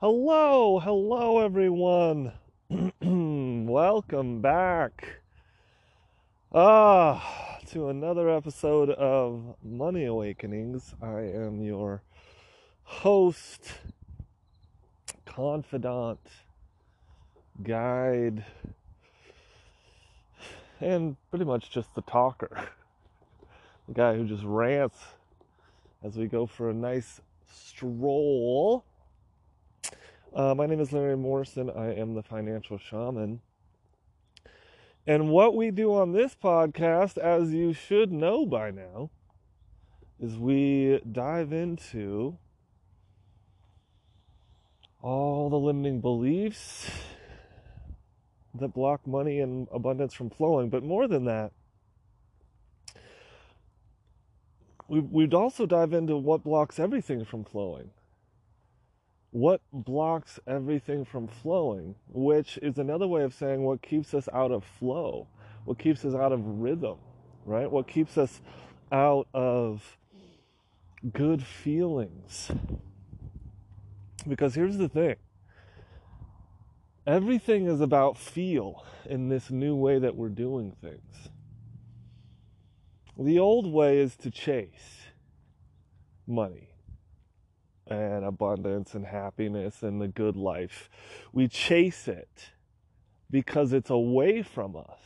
Hello, hello, everyone. Welcome back. Ah, to another episode of Money Awakenings. I am your host, confidant, guide, and pretty much just the talker. The guy who just rants as we go for a nice stroll uh, my name is Larry Morrison. I am the financial shaman. And what we do on this podcast, as you should know by now, is we dive into all the limiting beliefs that block money and abundance from flowing. But more than that, we, we'd also dive into what blocks everything from flowing what blocks everything from flowing, which is another way of saying what keeps us out of flow, what keeps us out of rhythm, right? What keeps us out of good feelings. Because here's the thing everything is about feel in this new way that we're doing things. The old way is to chase money and abundance and happiness and the good life. We chase it because it's away from us.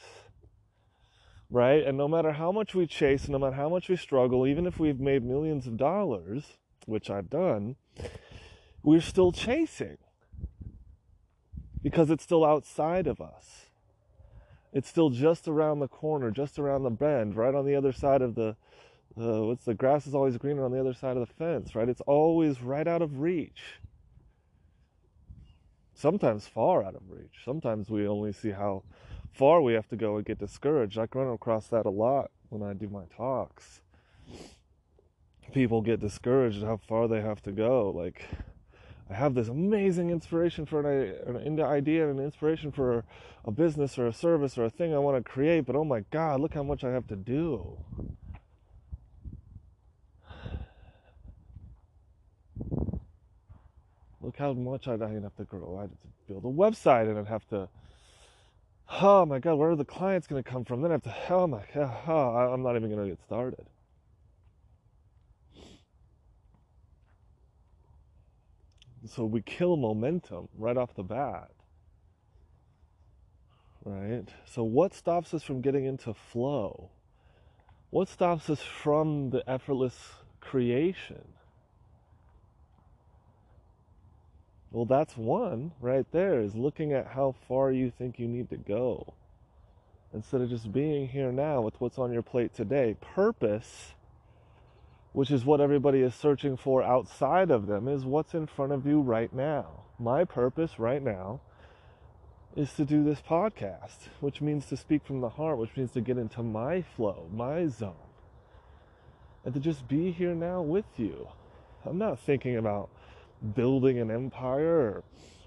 Right? And no matter how much we chase, no matter how much we struggle, even if we've made millions of dollars, which I've done, we're still chasing because it's still outside of us. It's still just around the corner, just around the bend, right on the other side of the what's the grass is always greener on the other side of the fence, right? It's always right out of reach. Sometimes far out of reach. Sometimes we only see how far we have to go and get discouraged. I run across that a lot when I do my talks. People get discouraged how far they have to go. Like, I have this amazing inspiration for an, an idea and an inspiration for a business or a service or a thing I want to create, but oh my God, look how much I have to do. Look how much I'd, I'd have to grow. I'd have to build a website and I'd have to, oh my God, where are the clients going to come from? Then I have to, oh my God, oh, I'm not even going to get started. So we kill momentum right off the bat. Right? So, what stops us from getting into flow? What stops us from the effortless creation? Well, that's one right there is looking at how far you think you need to go instead of just being here now with what's on your plate today. Purpose, which is what everybody is searching for outside of them, is what's in front of you right now. My purpose right now is to do this podcast, which means to speak from the heart, which means to get into my flow, my zone, and to just be here now with you. I'm not thinking about building an empire or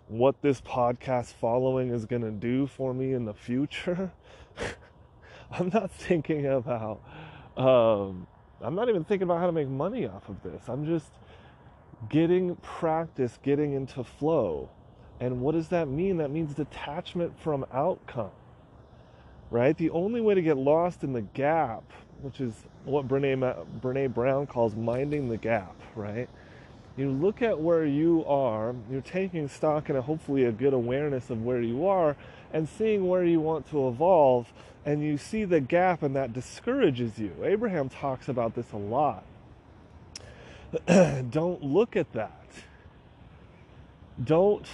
what this podcast following is going to do for me in the future. I'm not thinking about, um, I'm not even thinking about how to make money off of this. I'm just getting practice, getting into flow. And what does that mean? That means detachment from outcome, right? The only way to get lost in the gap, which is what Brene, Brene Brown calls minding the gap, right? You look at where you are, you're taking stock and hopefully a good awareness of where you are and seeing where you want to evolve, and you see the gap and that discourages you. Abraham talks about this a lot. Don't look at that. Don't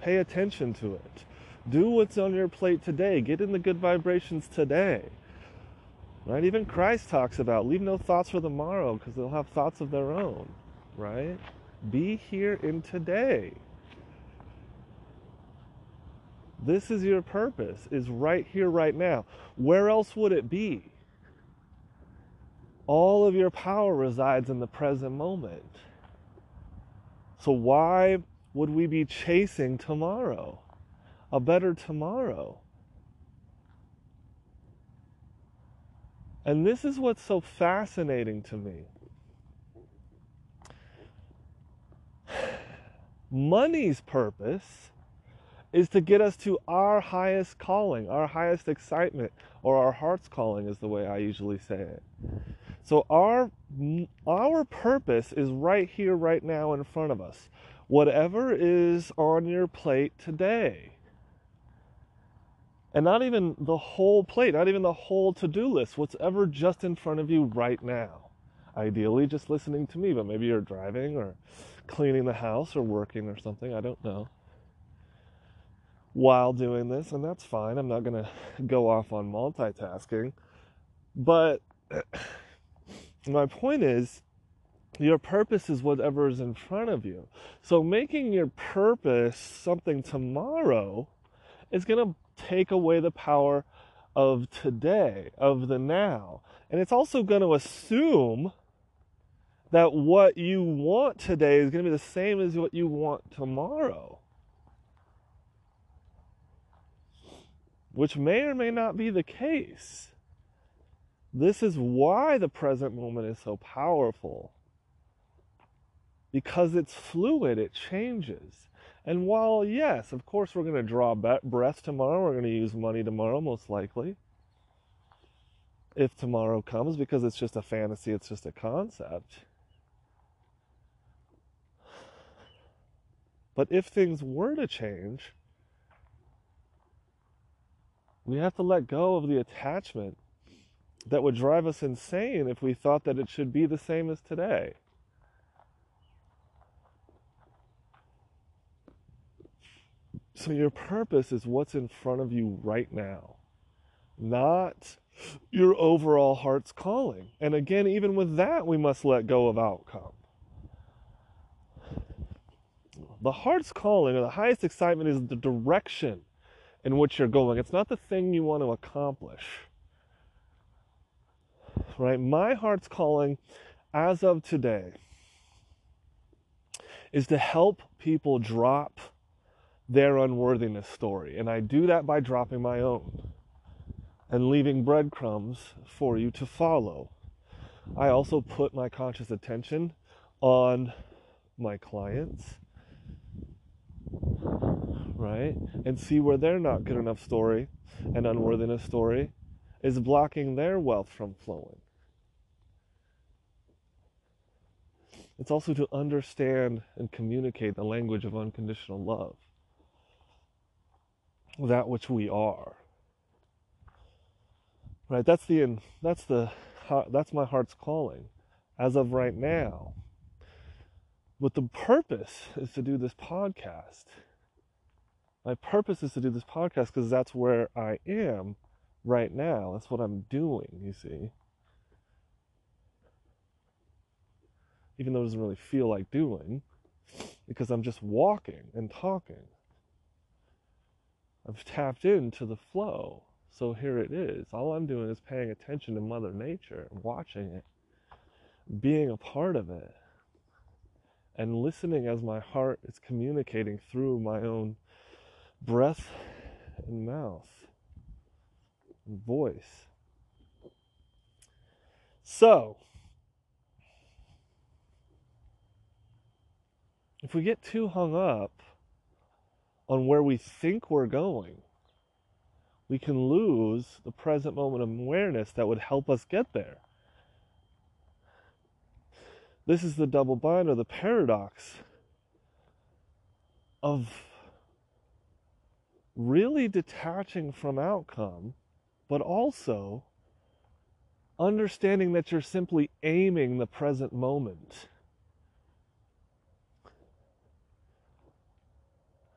pay attention to it. Do what's on your plate today. Get in the good vibrations today. Right? Even Christ talks about leave no thoughts for the morrow because they'll have thoughts of their own right? Be here in today. This is your purpose, is right here, right now. Where else would it be? All of your power resides in the present moment. So, why would we be chasing tomorrow? A better tomorrow? And this is what's so fascinating to me Money's purpose is to get us to our highest calling, our highest excitement, or our heart's calling is the way I usually say it. So our our purpose is right here right now in front of us. Whatever is on your plate today. And not even the whole plate, not even the whole to-do list, whatever just in front of you right now. Ideally just listening to me, but maybe you're driving or cleaning the house or working or something, I don't know while doing this, and that's fine. I'm not going to go off on multitasking. But my point is, your purpose is whatever is in front of you. So making your purpose something tomorrow is going to take away the power of today, of the now. And it's also going to assume that what you want today is going to be the same as what you want tomorrow. which may or may not be the case. This is why the present moment is so powerful. Because it's fluid, it changes. And while, yes, of course, we're going to draw breath tomorrow, we're going to use money tomorrow, most likely. If tomorrow comes, because it's just a fantasy, it's just a concept. But if things were to change, we have to let go of the attachment that would drive us insane if we thought that it should be the same as today. So, your purpose is what's in front of you right now, not your overall heart's calling. And again, even with that, we must let go of outcome. The heart's calling, or the highest excitement, is the direction in which you're going. It's not the thing you want to accomplish. Right? My heart's calling as of today is to help people drop their unworthiness story. And I do that by dropping my own and leaving breadcrumbs for you to follow. I also put my conscious attention on my clients right? And see where their not good enough story and unworthiness story is blocking their wealth from flowing. It's also to understand and communicate the language of unconditional love, that which we are. Right? That's the that's the that's my heart's calling, as of right now. But the purpose is to do this podcast my purpose is to do this podcast because that's where I am right now. That's what I'm doing, you see. Even though it doesn't really feel like doing, because I'm just walking and talking. I've tapped into the flow. So here it is. All I'm doing is paying attention to Mother Nature, watching it, being a part of it, and listening as my heart is communicating through my own breath and mouth and voice. So, if we get too hung up on where we think we're going, we can lose the present moment of awareness that would help us get there. This is the double bind or the paradox of really detaching from outcome, but also understanding that you're simply aiming the present moment.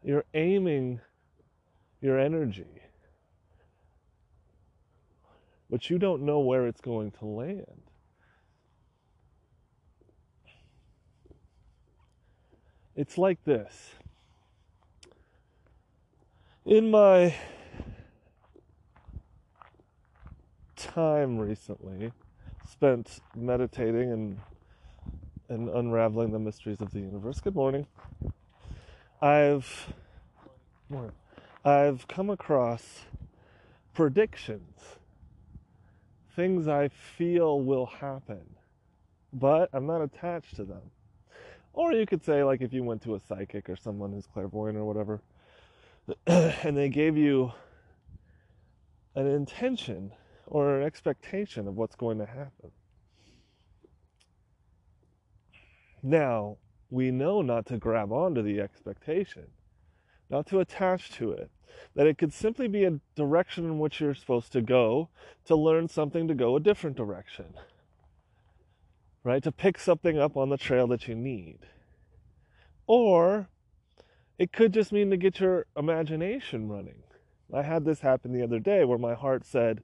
You're aiming your energy, but you don't know where it's going to land. It's like this in my time recently spent meditating and and unraveling the mysteries of the universe. Good morning. I've I've come across predictions. Things I feel will happen, but I'm not attached to them. Or you could say, like, if you went to a psychic or someone who's clairvoyant or whatever, and they gave you an intention or an expectation of what's going to happen. Now, we know not to grab onto the expectation, not to attach to it, that it could simply be a direction in which you're supposed to go to learn something to go a different direction, right? To pick something up on the trail that you need. Or it could just mean to get your imagination running. I had this happen the other day where my heart said,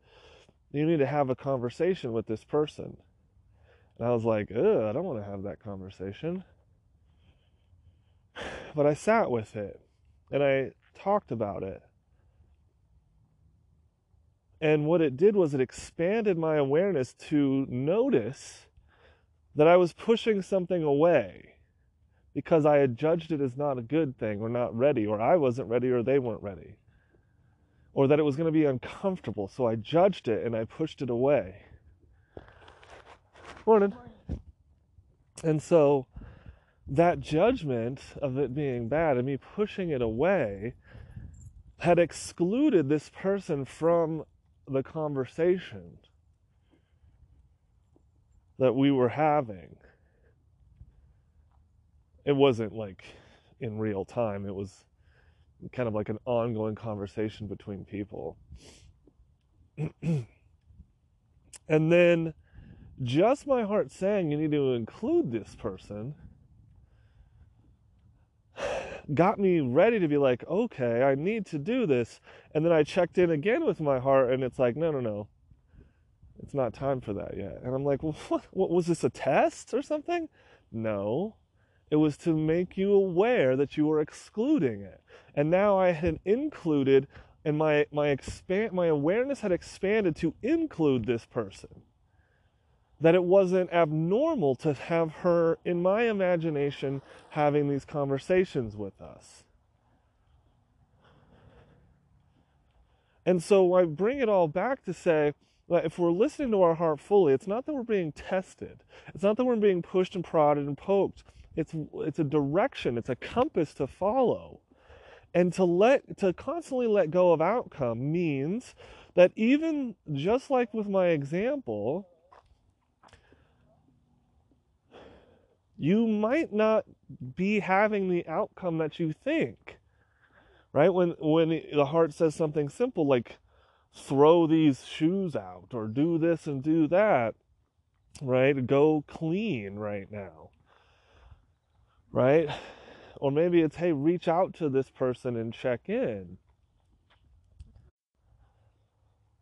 You need to have a conversation with this person. And I was like, Ugh, I don't want to have that conversation. But I sat with it and I talked about it. And what it did was it expanded my awareness to notice that I was pushing something away because I had judged it as not a good thing or not ready, or I wasn't ready or they weren't ready, or that it was going to be uncomfortable. So I judged it and I pushed it away. Morning. And so that judgment of it being bad and me pushing it away had excluded this person from the conversation that we were having. It wasn't like in real time, it was kind of like an ongoing conversation between people. and then just my heart saying you need to include this person got me ready to be like, okay, I need to do this. And then I checked in again with my heart, and it's like, no, no, no, it's not time for that yet. And I'm like, well, what, what was this a test or something? No, it was to make you aware that you were excluding it. And now I had included, and my my expand my awareness had expanded to include this person that it wasn't abnormal to have her, in my imagination, having these conversations with us. And so I bring it all back to say that if we're listening to our heart fully, it's not that we're being tested. It's not that we're being pushed and prodded and poked. It's it's a direction, it's a compass to follow. And to let to constantly let go of outcome means that even just like with my example, you might not be having the outcome that you think. Right? When when the heart says something simple like throw these shoes out or do this and do that, right? Go clean right now. Right? Or maybe it's hey, reach out to this person and check in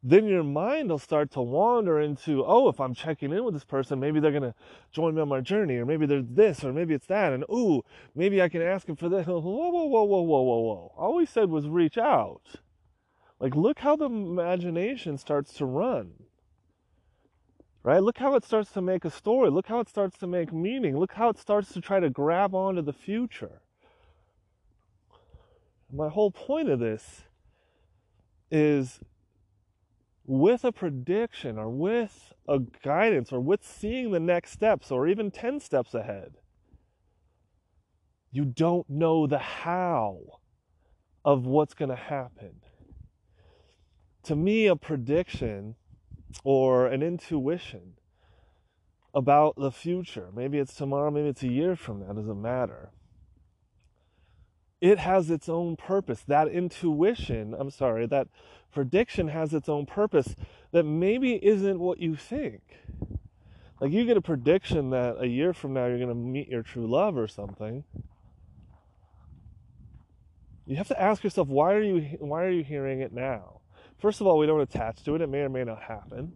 then your mind will start to wander into, oh, if I'm checking in with this person, maybe they're going to join me on my journey, or maybe there's this, or maybe it's that, and ooh, maybe I can ask him for this. Whoa, whoa, whoa, whoa, whoa, whoa, whoa. All we said was reach out. Like, look how the imagination starts to run. Right? Look how it starts to make a story. Look how it starts to make meaning. Look how it starts to try to grab onto the future. My whole point of this is with a prediction or with a guidance or with seeing the next steps or even 10 steps ahead. You don't know the how of what's going to happen. To me, a prediction or an intuition about the future, maybe it's tomorrow, maybe it's a year from now, doesn't matter. It has its own purpose. That intuition, I'm sorry, that prediction has its own purpose that maybe isn't what you think. Like you get a prediction that a year from now you're going to meet your true love or something. You have to ask yourself why are you why are you hearing it now? First of all, we don't attach to it. It may or may not happen.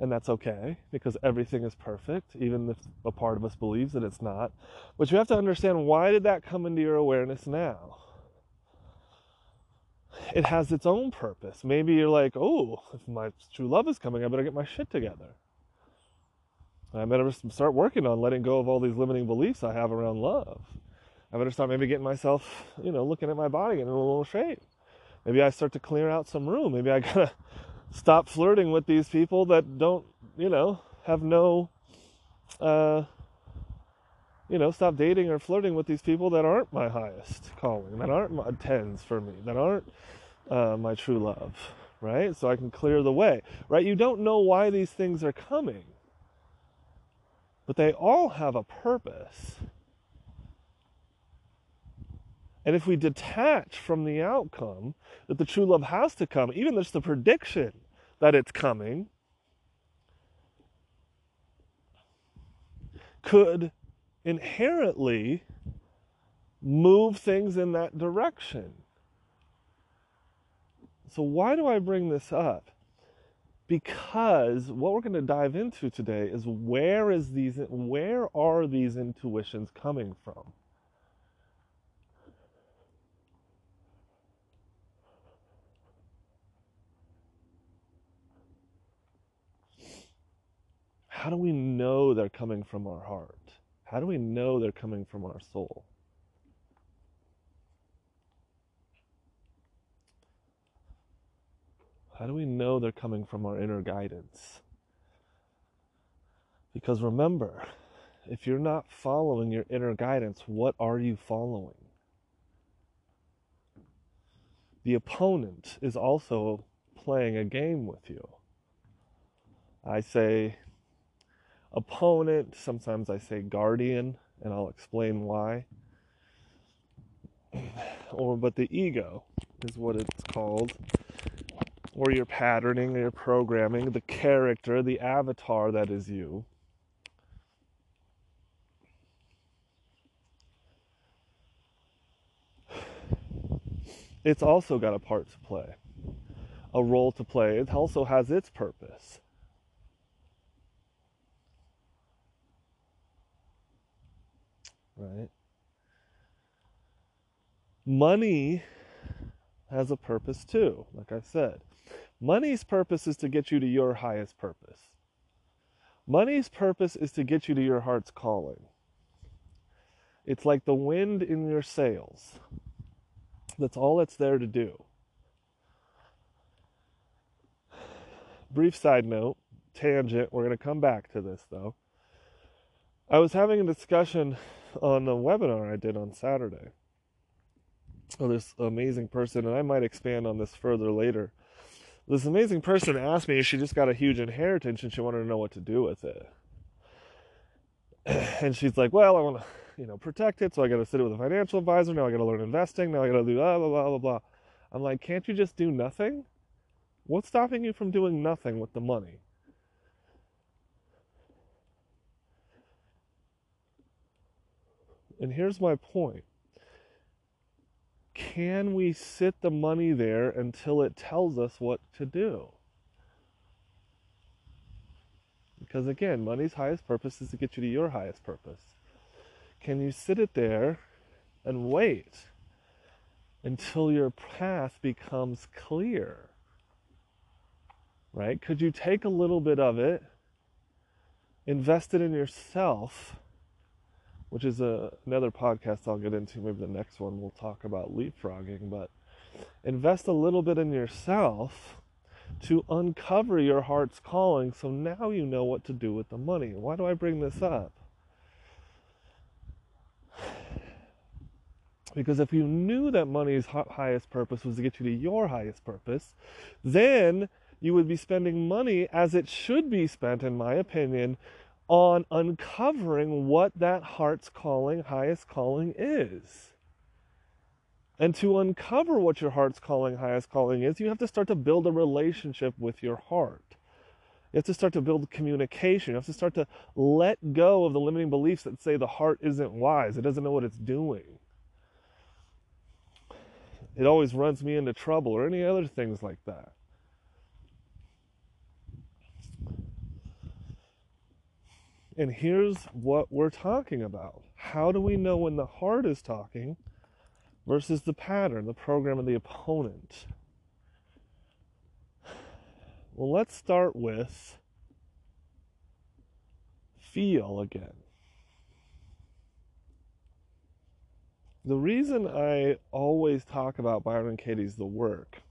And that's okay because everything is perfect, even if a part of us believes that it's not. But you have to understand why did that come into your awareness now? it has its own purpose. Maybe you're like, oh, if my true love is coming, I better get my shit together. I better start working on letting go of all these limiting beliefs I have around love. I better start maybe getting myself, you know, looking at my body, getting in a little shape. Maybe I start to clear out some room. Maybe I gotta stop flirting with these people that don't, you know, have no, uh, you know, stop dating or flirting with these people that aren't my highest calling, that aren't my tens for me, that aren't uh, my true love, right? So I can clear the way, right? You don't know why these things are coming, but they all have a purpose. And if we detach from the outcome that the true love has to come, even just the prediction that it's coming, could inherently move things in that direction. So, why do I bring this up? Because what we're going to dive into today is where is these where are these intuitions coming from? How do we know they're coming from our heart? How do we know they're coming from our soul? How do we know they're coming from our inner guidance? Because remember, if you're not following your inner guidance, what are you following? The opponent is also playing a game with you. I say, opponent, sometimes I say guardian, and I'll explain why. or oh, but the ego is what it's called. Or your patterning, your programming, the character, the avatar that is you. It's also got a part to play, a role to play. It also has its purpose. Right? Money has a purpose too, like I said. Money's purpose is to get you to your highest purpose. Money's purpose is to get you to your heart's calling. It's like the wind in your sails. That's all it's there to do. Brief side note, tangent, we're going to come back to this though. I was having a discussion on a webinar I did on Saturday. Oh, this amazing person, and I might expand on this further later. This amazing person asked me if she just got a huge inheritance and she wanted to know what to do with it. And she's like, "Well, I want to, you know, protect it, so I got to sit it with a financial advisor. Now I got to learn investing. Now I got to do blah blah blah blah blah." I'm like, "Can't you just do nothing? What's stopping you from doing nothing with the money?" And here's my point can we sit the money there until it tells us what to do? Because again, money's highest purpose is to get you to your highest purpose. Can you sit it there and wait until your path becomes clear? Right? Could you take a little bit of it, invest it in yourself, which is a, another podcast I'll get into. Maybe the next one we'll talk about leapfrogging, but invest a little bit in yourself to uncover your heart's calling so now you know what to do with the money. Why do I bring this up? Because if you knew that money's highest purpose was to get you to your highest purpose, then you would be spending money as it should be spent, in my opinion, on uncovering what that heart's calling, highest calling is. And to uncover what your heart's calling, highest calling is, you have to start to build a relationship with your heart. You have to start to build communication. You have to start to let go of the limiting beliefs that say the heart isn't wise, it doesn't know what it's doing. It always runs me into trouble, or any other things like that. And here's what we're talking about. How do we know when the heart is talking versus the pattern, the program of the opponent? Well, let's start with feel again. The reason I always talk about Byron Katie's The Work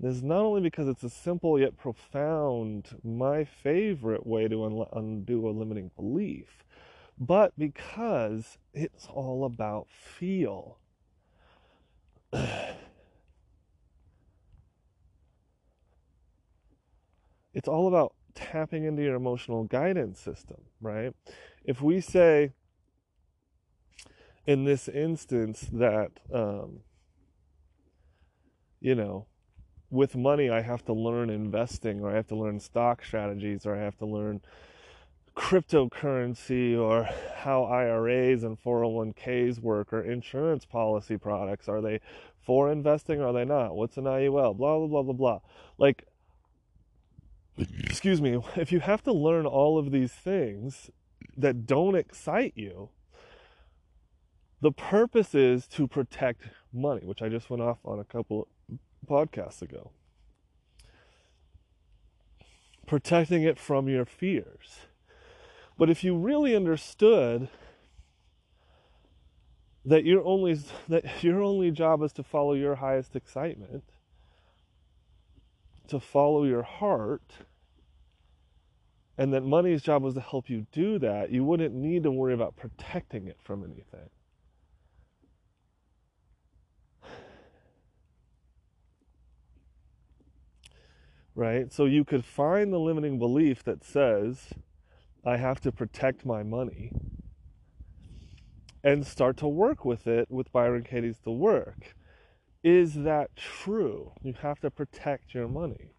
is not only because it's a simple yet profound, my favorite way to un- undo a limiting belief, but because it's all about feel. it's all about tapping into your emotional guidance system, right? If we say, in this instance, that, um, you know, with money, I have to learn investing, or I have to learn stock strategies, or I have to learn cryptocurrency, or how IRAs and 401ks work, or insurance policy products. Are they for investing or are they not? What's an IUL? Blah, blah, blah, blah, blah. Like, excuse me, if you have to learn all of these things that don't excite you, the purpose is to protect money, which I just went off on a couple podcasts ago. Protecting it from your fears. But if you really understood that your only that your only job is to follow your highest excitement, to follow your heart, and that money's job was to help you do that, you wouldn't need to worry about protecting it from anything. Right? So you could find the limiting belief that says, I have to protect my money, and start to work with it with Byron Katie's The Work. Is that true? You have to protect your money.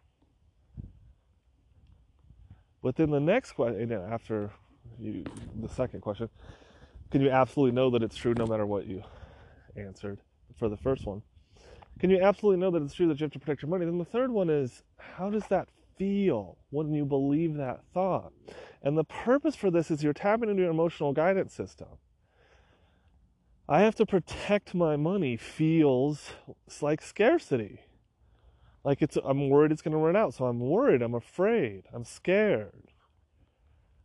But then the next question, after you, the second question, can you absolutely know that it's true no matter what you answered for the first one? Can you absolutely know that it's true that you have to protect your money? Then the third one is, how does that feel when you believe that thought? And the purpose for this is you're tapping into your emotional guidance system. I have to protect my money feels like scarcity. Like it's I'm worried it's going to run out, so I'm worried, I'm afraid, I'm scared.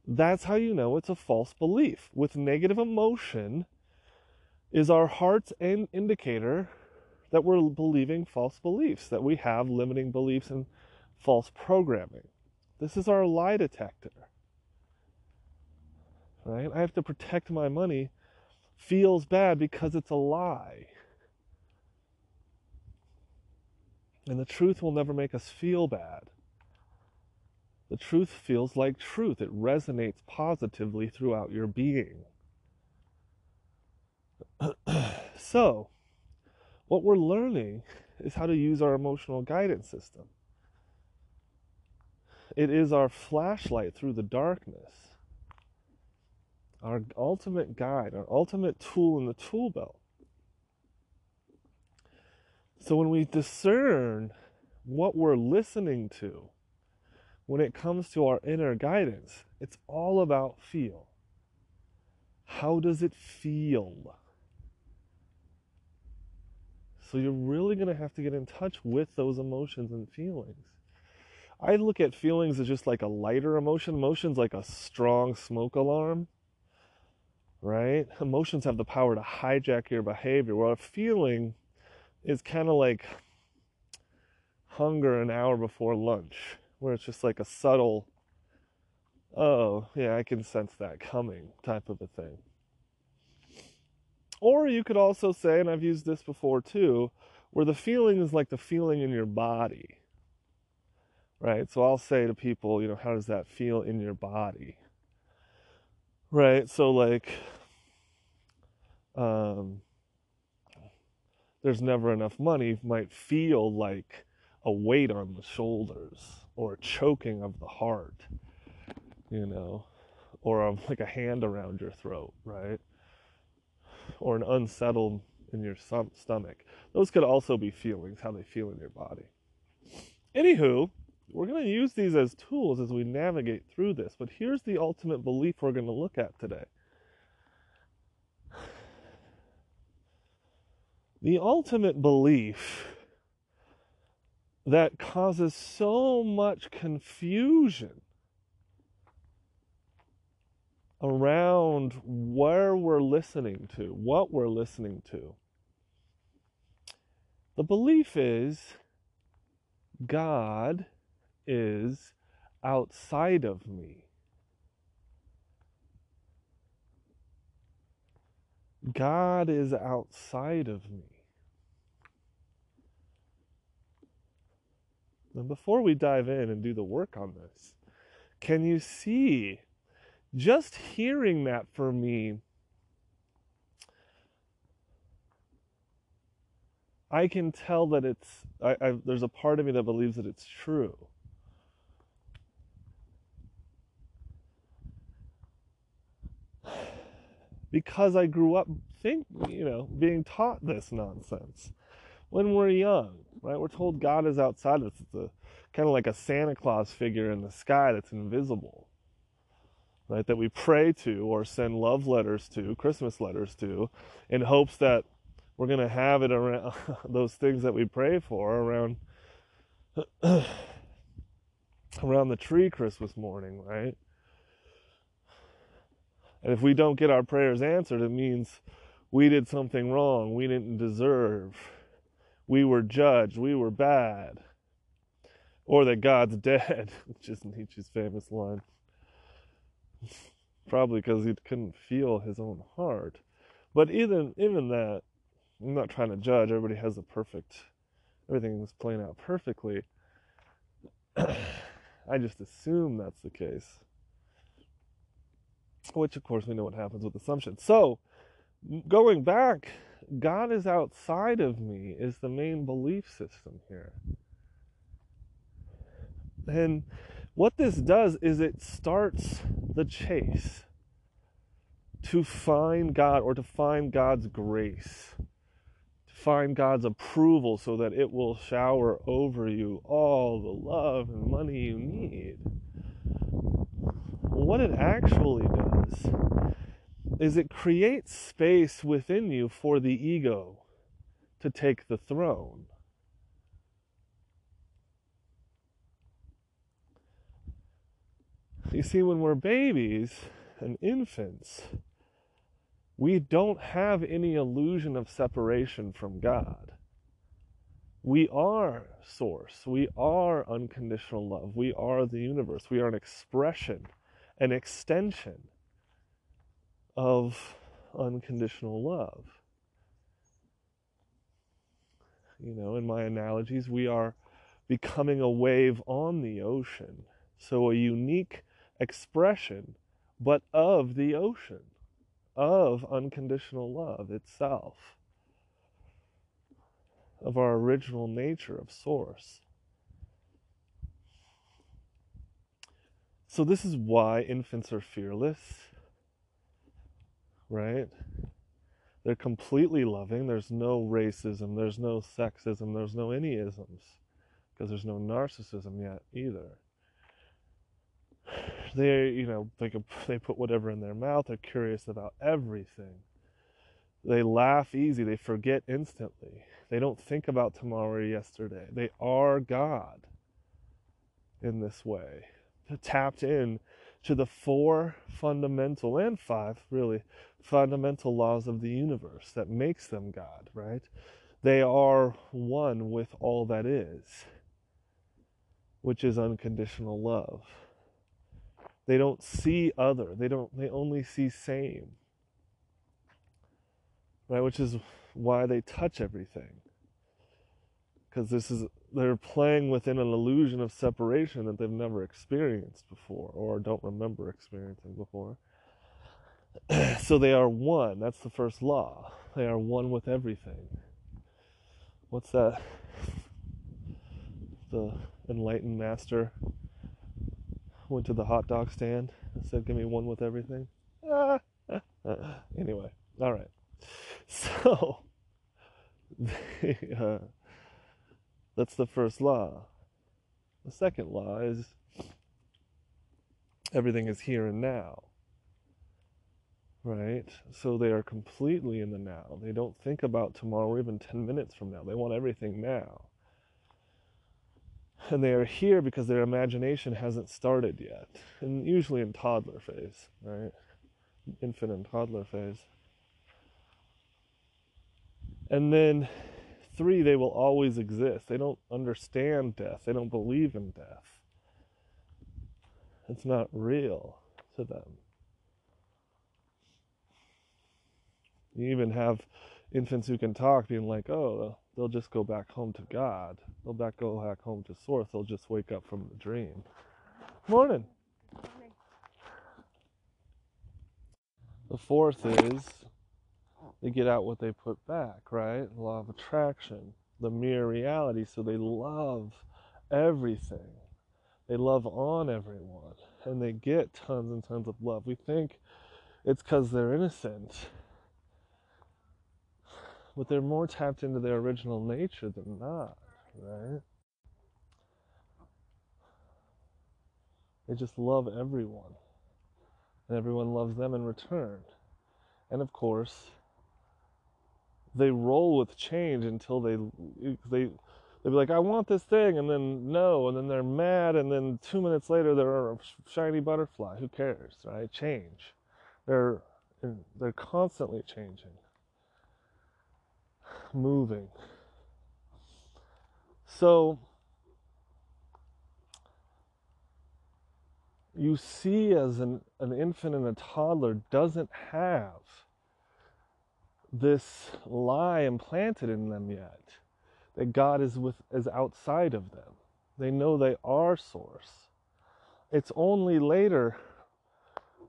That's how you know it's a false belief. With negative emotion is our heart's indicator that we're believing false beliefs, that we have limiting beliefs and false programming. This is our lie detector. Right? I have to protect my money feels bad because it's a lie. And the truth will never make us feel bad. The truth feels like truth, it resonates positively throughout your being. so, what we're learning is how to use our emotional guidance system. It is our flashlight through the darkness, our ultimate guide, our ultimate tool in the tool belt. So when we discern what we're listening to, when it comes to our inner guidance, it's all about feel. How does it feel? So you're really going to have to get in touch with those emotions and feelings. I look at feelings as just like a lighter emotion. Emotion's like a strong smoke alarm, right? Emotions have the power to hijack your behavior, while a feeling is kind of like hunger an hour before lunch, where it's just like a subtle, oh, yeah, I can sense that coming type of a thing. Or you could also say, and I've used this before too, where the feeling is like the feeling in your body. Right? So I'll say to people, you know, how does that feel in your body? Right? So, like, um, there's never enough money might feel like a weight on the shoulders or a choking of the heart, you know, or a, like a hand around your throat, right? Or an unsettled in your stomach. Those could also be feelings, how they feel in your body. Anywho, we're going to use these as tools as we navigate through this, but here's the ultimate belief we're going to look at today. The ultimate belief that causes so much confusion around where we're listening to, what we're listening to. The belief is God is outside of me. God is outside of me. And before we dive in and do the work on this, can you see just hearing that for me? I can tell that it's, I, I, there's a part of me that believes that it's true. Because I grew up think, you know, being taught this nonsense when we're young, right? We're told God is outside us. It's a kind of like a Santa Claus figure in the sky that's invisible, right? That we pray to or send love letters to, Christmas letters to, in hopes that we're going to have it around those things that we pray for around around the tree Christmas morning, right? And if we don't get our prayers answered, it means we did something wrong. We didn't deserve. We were judged. We were bad. Or that God's dead, which is Nietzsche's famous line. Probably because he couldn't feel his own heart. But even even that, I'm not trying to judge. Everybody has a perfect, everything is playing out perfectly. I just assume that's the case. Which, of course, we know what happens with assumptions. So, going back, God is outside of me is the main belief system here. And what this does is it starts the chase to find God or to find God's grace, to find God's approval so that it will shower over you all the love and money you need. What it actually does is it creates space within you for the ego to take the throne. You see, when we're babies and infants, we don't have any illusion of separation from God. We are source. We are unconditional love. We are the universe. We are an expression, an extension of unconditional love. You know, in my analogies, we are becoming a wave on the ocean. So, a unique expression, but of the ocean, of unconditional love itself, of our original nature of source. So, this is why infants are fearless right? They're completely loving. There's no racism, there's no sexism, there's no any isms because there's no narcissism yet either. They, you know, they they put whatever in their mouth. They're curious about everything. They laugh easy. They forget instantly. They don't think about tomorrow or yesterday. They are God in this way, tapped in to the four fundamental and five really fundamental laws of the universe that makes them God, right? They are one with all that is, which is unconditional love. They don't see other. They don't they only see same. Right, which is why they touch everything. Cuz this is they're playing within an illusion of separation that they've never experienced before or don't remember experiencing before. so they are one. That's the first law. They are one with everything. What's that? The enlightened master went to the hot dog stand and said, Give me one with everything. anyway, all right. So, uh, that's the first law. The second law is everything is here and now. Right? So they are completely in the now. They don't think about tomorrow or even 10 minutes from now. They want everything now. And they are here because their imagination hasn't started yet. And usually in toddler phase, right? Infant and toddler phase. And then three, they will always exist. They don't understand death, they don't believe in death. It's not real to them. You even have infants who can talk being like, oh, they'll just go back home to God. They'll back go back home to source. They'll just wake up from the dream. Morning. The fourth is they get out what they put back, right? Law of attraction, the mirror reality. So they love everything. They love on everyone. And they get tons and tons of love. We think it's because they're innocent. But they're more tapped into their original nature than not, right? They just love everyone. And everyone loves them in return. And of course, they roll with change until they they they'll be like, I want this thing, and then no, and then they're mad, and then two minutes later they're a shiny butterfly. Who cares, right? Change. They're they're constantly changing, moving. So you see as an, an infant and a toddler doesn't have this lie implanted in them yet that God is with is outside of them. They know they are source. It's only later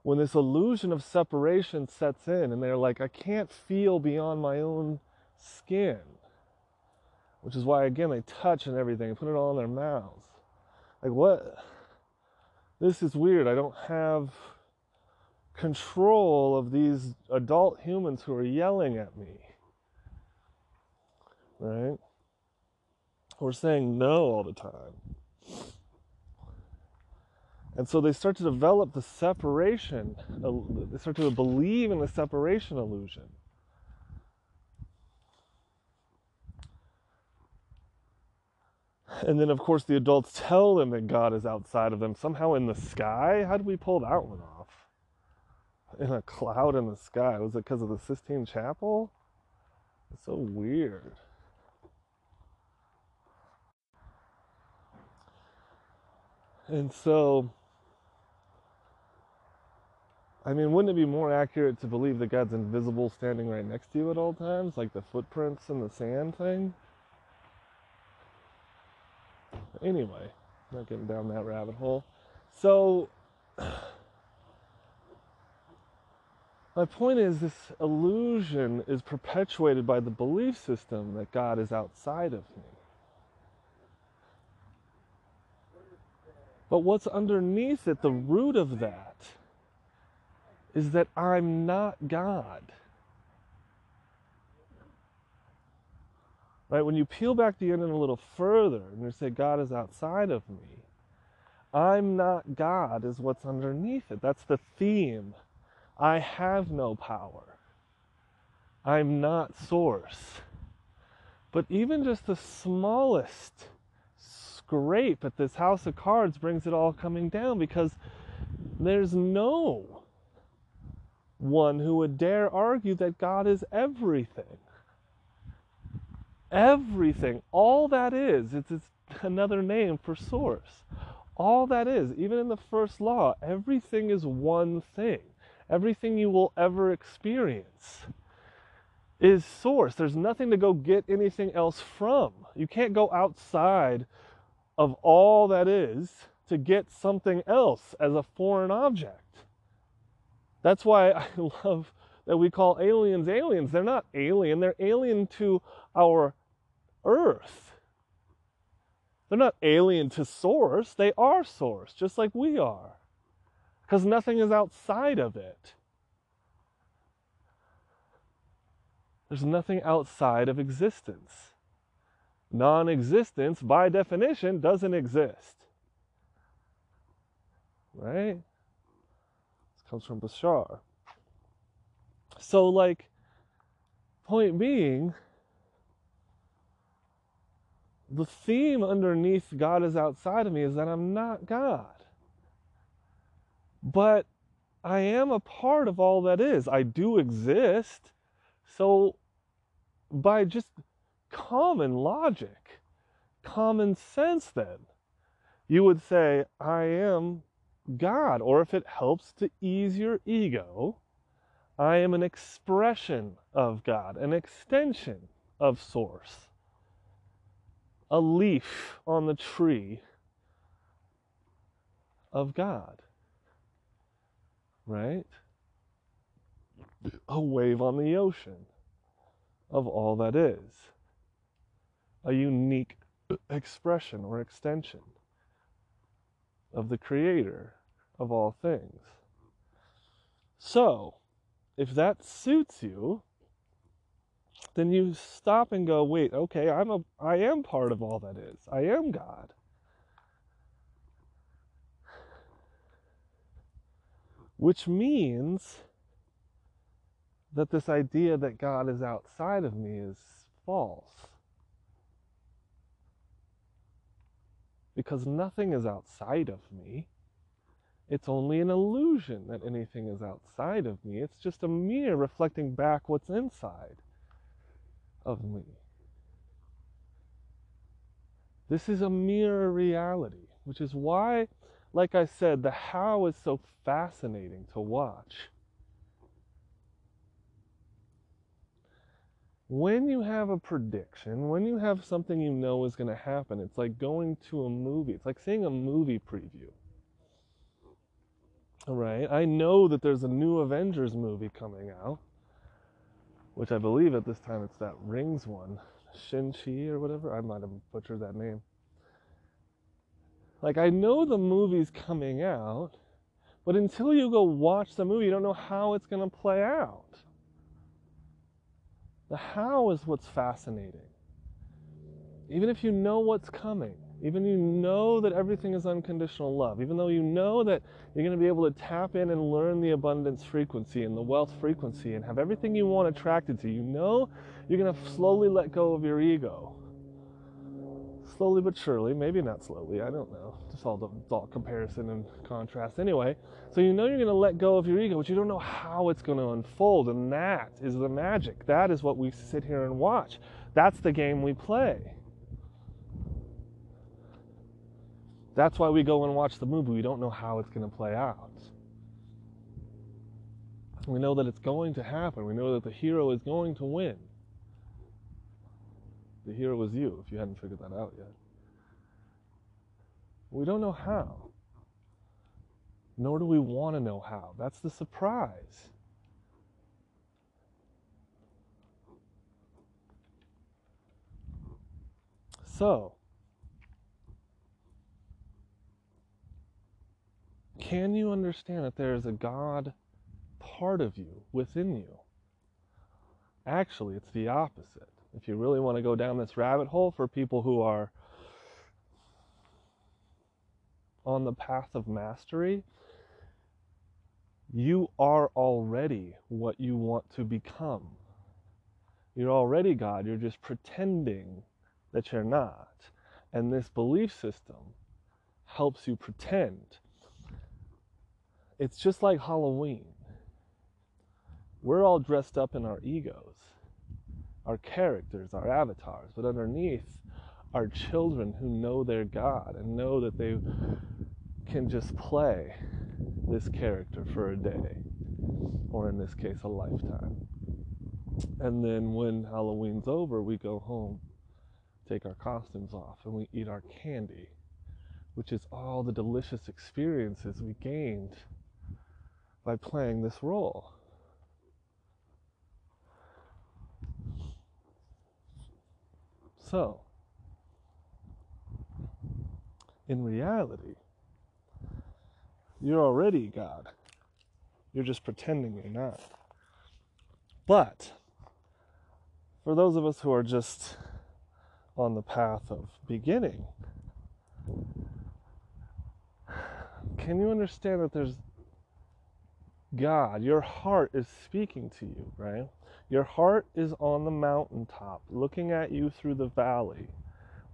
when this illusion of separation sets in and they're like, I can't feel beyond my own skin. Which is why again they touch and everything, put it all in their mouths. Like what this is weird. I don't have control of these adult humans who are yelling at me. Right? We're saying no all the time. And so they start to develop the separation, they start to believe in the separation illusion. And then, of course, the adults tell them that God is outside of them, somehow in the sky. How do we pull that one off? In a cloud in the sky. Was it because of the Sistine Chapel? It's so weird. And so, I mean, wouldn't it be more accurate to believe that God's invisible standing right next to you at all times, like the footprints in the sand thing? Anyway, not getting down that rabbit hole. So, my point is this illusion is perpetuated by the belief system that God is outside of me. But what's underneath it, the root of that, is that I'm not God. Right? When you peel back the onion a little further and you say, God is outside of me, I'm not God, is what's underneath it. That's the theme. I have no power. I'm not source. But even just the smallest scrape at this house of cards brings it all coming down because there's no one who would dare argue that God is everything. Everything, all that is, it's, it's another name for source. All that is, even in the first law, everything is one thing. Everything you will ever experience is source. There's nothing to go get anything else from. You can't go outside of all that is to get something else as a foreign object. That's why I love that we call aliens aliens. They're not alien, they're alien to our earth. They're not alien to source, they are source, just like we are. Because nothing is outside of it. There's nothing outside of existence. Non existence, by definition, doesn't exist. Right? This comes from Bashar. So, like, point being, the theme underneath God is outside of me is that I'm not God. But I am a part of all that is. I do exist. So, by just common logic, common sense, then, you would say, I am God. Or if it helps to ease your ego, I am an expression of God, an extension of Source, a leaf on the tree of God, right? A wave on the ocean of all that is, a unique expression or extension of the Creator of all things. So, if that suits you, then you stop and go, wait, okay, I'm a I am part of all that is. I am God. Which means that this idea that God is outside of me is false. Because nothing is outside of me. It's only an illusion that anything is outside of me. It's just a mirror reflecting back what's inside of me. This is a mirror reality, which is why, like I said, the how is so fascinating to watch. When you have a prediction, when you have something you know is going to happen, it's like going to a movie. It's like seeing a movie preview. All right. I know that there's a new Avengers movie coming out, which I believe at this time it's that Rings one, Shang-Chi or whatever. I might have butchered that name. Like, I know the movie's coming out, but until you go watch the movie, you don't know how it's going to play out. The how is what's fascinating. Even if you know what's coming, even you know that everything is unconditional love, even though you know that you're going to be able to tap in and learn the abundance frequency and the wealth frequency and have everything you want attracted to, you know you're going to slowly let go of your ego. Slowly but surely, maybe not slowly, I don't know. Just all the all comparison and contrast. Anyway, so you know you're going to let go of your ego, but you don't know how it's going to unfold. And that is the magic. That is what we sit here and watch. That's the game we play. That's why we go and watch the movie. We don't know how it's going to play out. We know that it's going to happen. We know that the hero is going to win. The hero was you, if you hadn't figured that out yet. We don't know how. Nor do we want to know how. That's the surprise. So, Can you understand that there is a God part of you within you? Actually, it's the opposite. If you really want to go down this rabbit hole for people who are on the path of mastery, you are already what you want to become. You're already God, you're just pretending that you're not. And this belief system helps you pretend it's just like Halloween. We're all dressed up in our egos, our characters, our avatars, but underneath are children who know their God and know that they can just play this character for a day, or in this case, a lifetime. And then when Halloween's over, we go home, take our costumes off, and we eat our candy, which is all the delicious experiences we gained by playing this role. So, in reality, you're already God. You're just pretending you're not. But, for those of us who are just on the path of beginning, can you understand that there's God, your heart is speaking to you, right? Your heart is on the mountaintop, looking at you through the valley,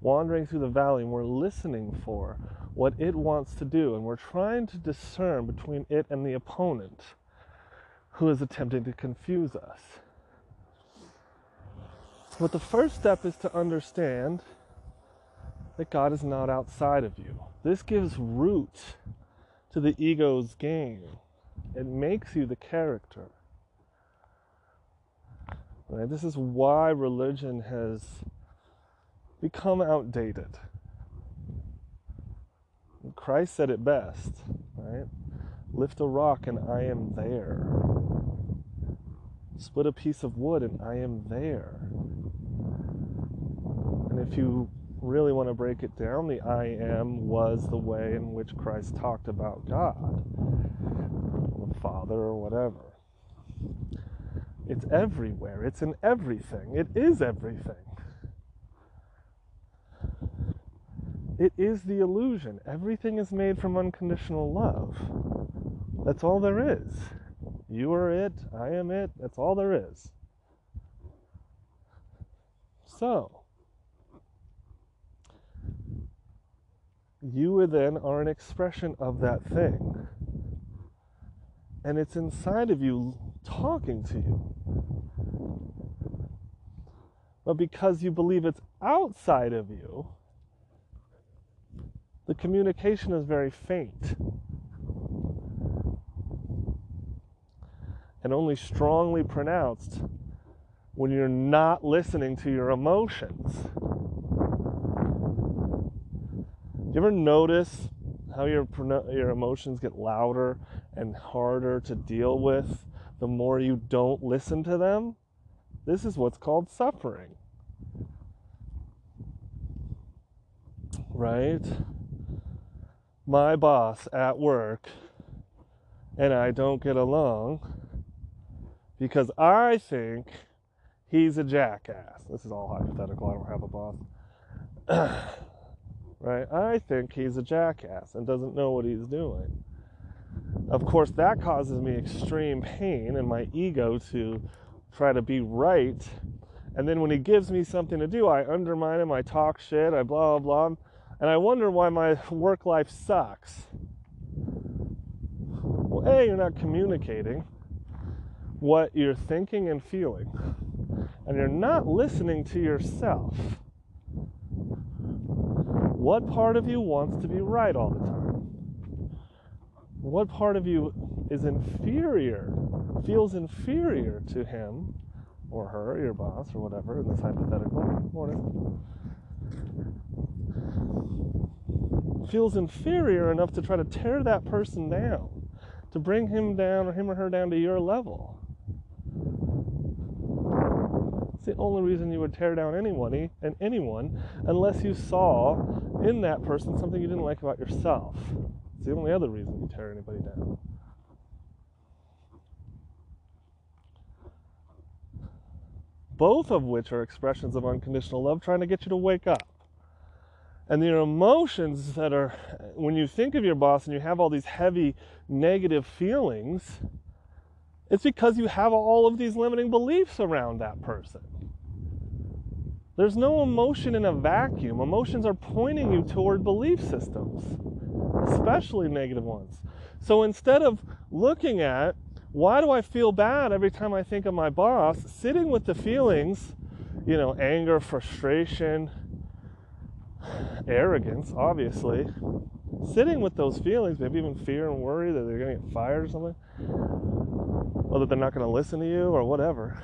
wandering through the valley, and we're listening for what it wants to do, and we're trying to discern between it and the opponent who is attempting to confuse us. But the first step is to understand that God is not outside of you. This gives root to the ego's game it makes you the character Right? This is why religion has become outdated. Christ said it best, right? Lift a rock and I am there. Split a piece of wood and I am there. And if you really want to break it down, the I am was the way in which Christ talked about God, the Father, or whatever. It's everywhere, it's in everything, it is everything. It is the illusion. Everything is made from unconditional love. That's all there is. You are it, I am it, that's all there is. So, you then are an expression of that thing. And it's inside of you talking to you. But because you believe it's outside of you, the communication is very faint. And only strongly pronounced when you're not listening to your emotions. Do you ever notice how your your emotions get louder and harder to deal with the more you don't listen to them? This is what's called suffering. Right? My boss at work and I don't get along because I think he's a jackass. This is all hypothetical. I don't have a boss. right? I think he's a jackass and doesn't know what he's doing. Of course, that causes me extreme pain and my ego to try to be right. And then when he gives me something to do, I undermine him, I talk shit, I blah, blah, blah. And I wonder why my work life sucks. Well, A, you're not communicating what you're thinking and feeling, and you're not listening to yourself. What part of you wants to be right all the time? What part of you is inferior, feels inferior to him or her, your boss, or whatever in this hypothetical? Morning. Feels inferior enough to try to tear that person down, to bring him down or him or her down to your level. The only reason you would tear down anyone and anyone unless you saw in that person something you didn't like about yourself. It's the only other reason you tear anybody down. Both of which are expressions of unconditional love trying to get you to wake up. And your emotions that are, when you think of your boss and you have all these heavy negative feelings, it's because you have all of these limiting beliefs around that person. There's no emotion in a vacuum. Emotions are pointing you toward belief systems, especially negative ones. So instead of looking at why do I feel bad every time I think of my boss, sitting with the feelings, you know, anger, frustration, arrogance, obviously, sitting with those feelings, maybe even fear and worry that they're going to get fired or something, or that they're not going to listen to you or whatever.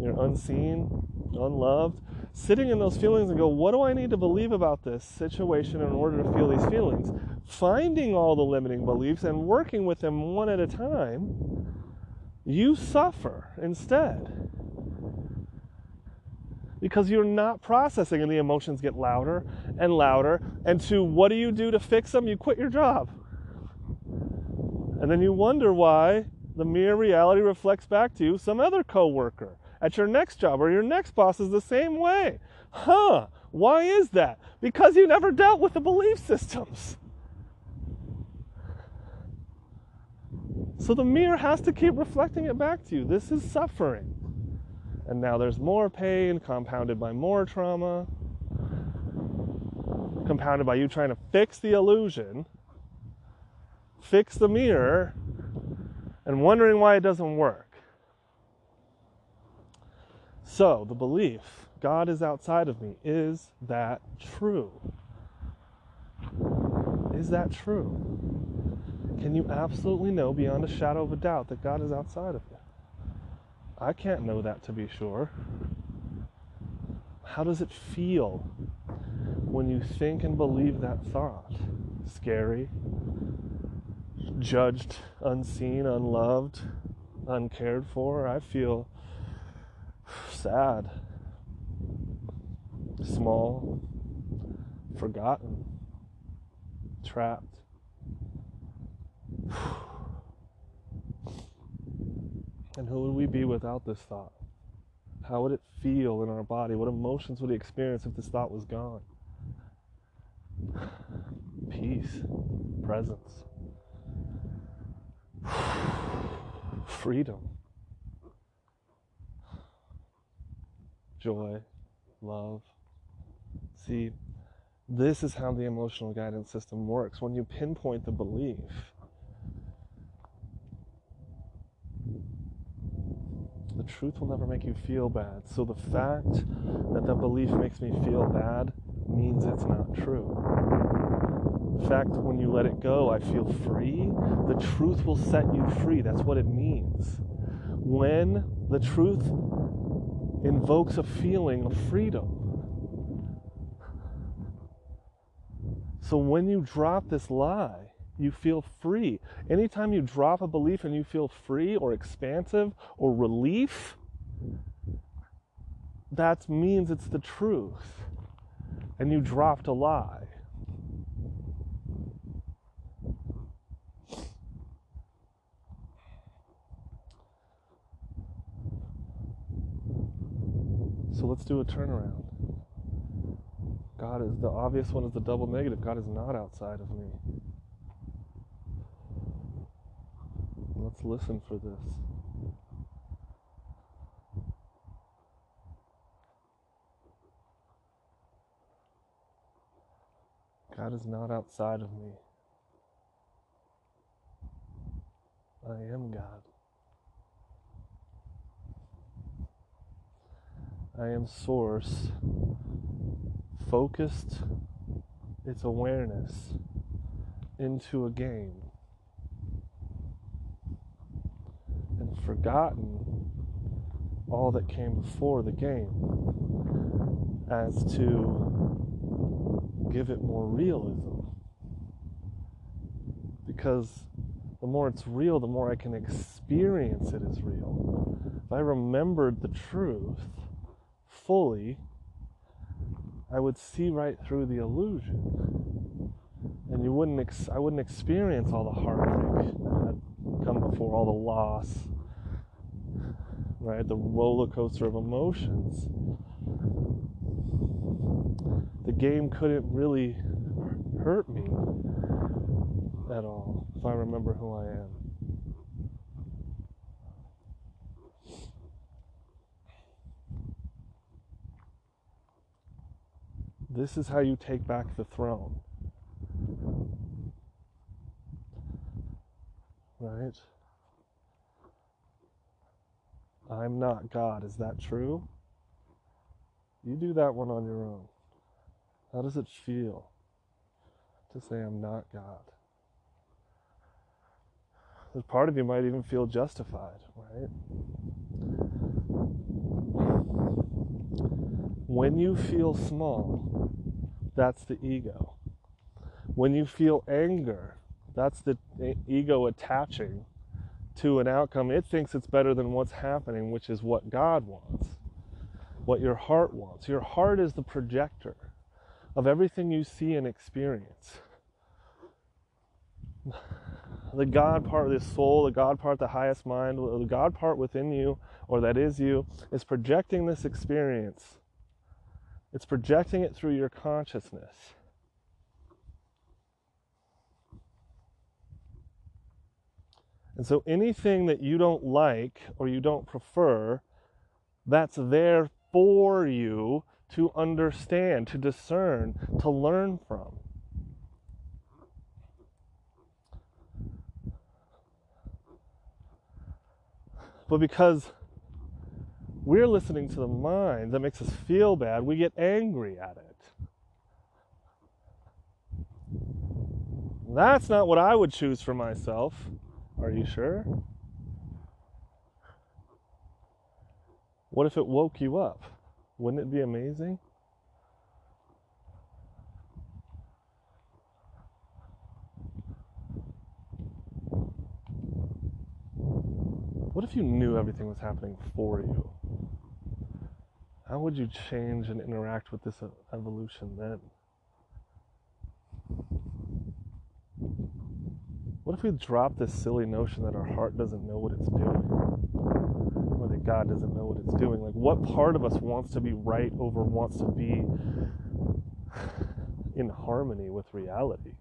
You're unseen, unloved. Sitting in those feelings and go, what do I need to believe about this situation in order to feel these feelings? Finding all the limiting beliefs and working with them one at a time, you suffer instead because you're not processing and the emotions get louder and louder. And to what do you do to fix them? You quit your job. And then you wonder why the mirror reality reflects back to you some other coworker at your next job or your next boss is the same way. Huh? Why is that? Because you never dealt with the belief systems. So the mirror has to keep reflecting it back to you. This is suffering. And now there's more pain compounded by more trauma, compounded by you trying to fix the illusion, fix the mirror, and wondering why it doesn't work. So, the belief, God is outside of me, is that true? Is that true? Can you absolutely know beyond a shadow of a doubt that God is outside of you? I can't know that to be sure. How does it feel when you think and believe that thought? Scary, judged, unseen, unloved, uncared for. I feel sad, small, forgotten, trapped. And who would we be without this thought? How would it feel in our body? What emotions would we experience if this thought was gone? Peace, presence, freedom, joy, love. See, this is how the emotional guidance system works. When you pinpoint the belief, truth will never make you feel bad. So the fact that that belief makes me feel bad means it's not true. In fact, when you let it go, I feel free. The truth will set you free. That's what it means. When the truth invokes a feeling of freedom. So when you drop this lie, you feel free. Anytime you drop a belief and you feel free or expansive or relief, that means it's the truth. And you dropped a lie. So let's do a turnaround. God is the obvious one is the double negative. God is not outside of me. Let's listen for this. God is not outside of me. I am God. I am source, focused its awareness into a game forgotten all that came before the game as to give it more realism. Because the more it's real, the more I can experience it as real. If I remembered the truth fully, I would see right through the illusion. And you wouldn't ex- I wouldn't experience all the heartache that had come before, all the loss, right? The roller coaster of emotions. The game couldn't really hurt me at all if I remember who I am. This is how you take back the throne. Right? I'm not God. Is that true? You do that one on your own. How does it feel to say I'm not God? This part of you might even feel justified, right? When you feel small, that's the ego. When you feel anger, that's the ego attaching to an outcome. It thinks it's better than what's happening, which is what God wants, what your heart wants. Your heart is the projector of everything you see and experience. The God part of the soul, the God part, the highest mind, the God part within you, or that is you, is projecting this experience. It's projecting it through your consciousness. And so anything that you don't like or you don't prefer, that's there for you to understand, to discern, to learn from. But because we're listening to the mind that makes us feel bad, we get angry at it. That's not what I would choose for myself. Are you sure? What if it woke you up? Wouldn't it be amazing? What if you knew everything was happening for you? How would you change and interact with this evolution then? What if we drop this silly notion that our heart doesn't know what it's doing? Or that God doesn't know what it's doing? Like, what part of us wants to be right over wants to be in harmony with reality?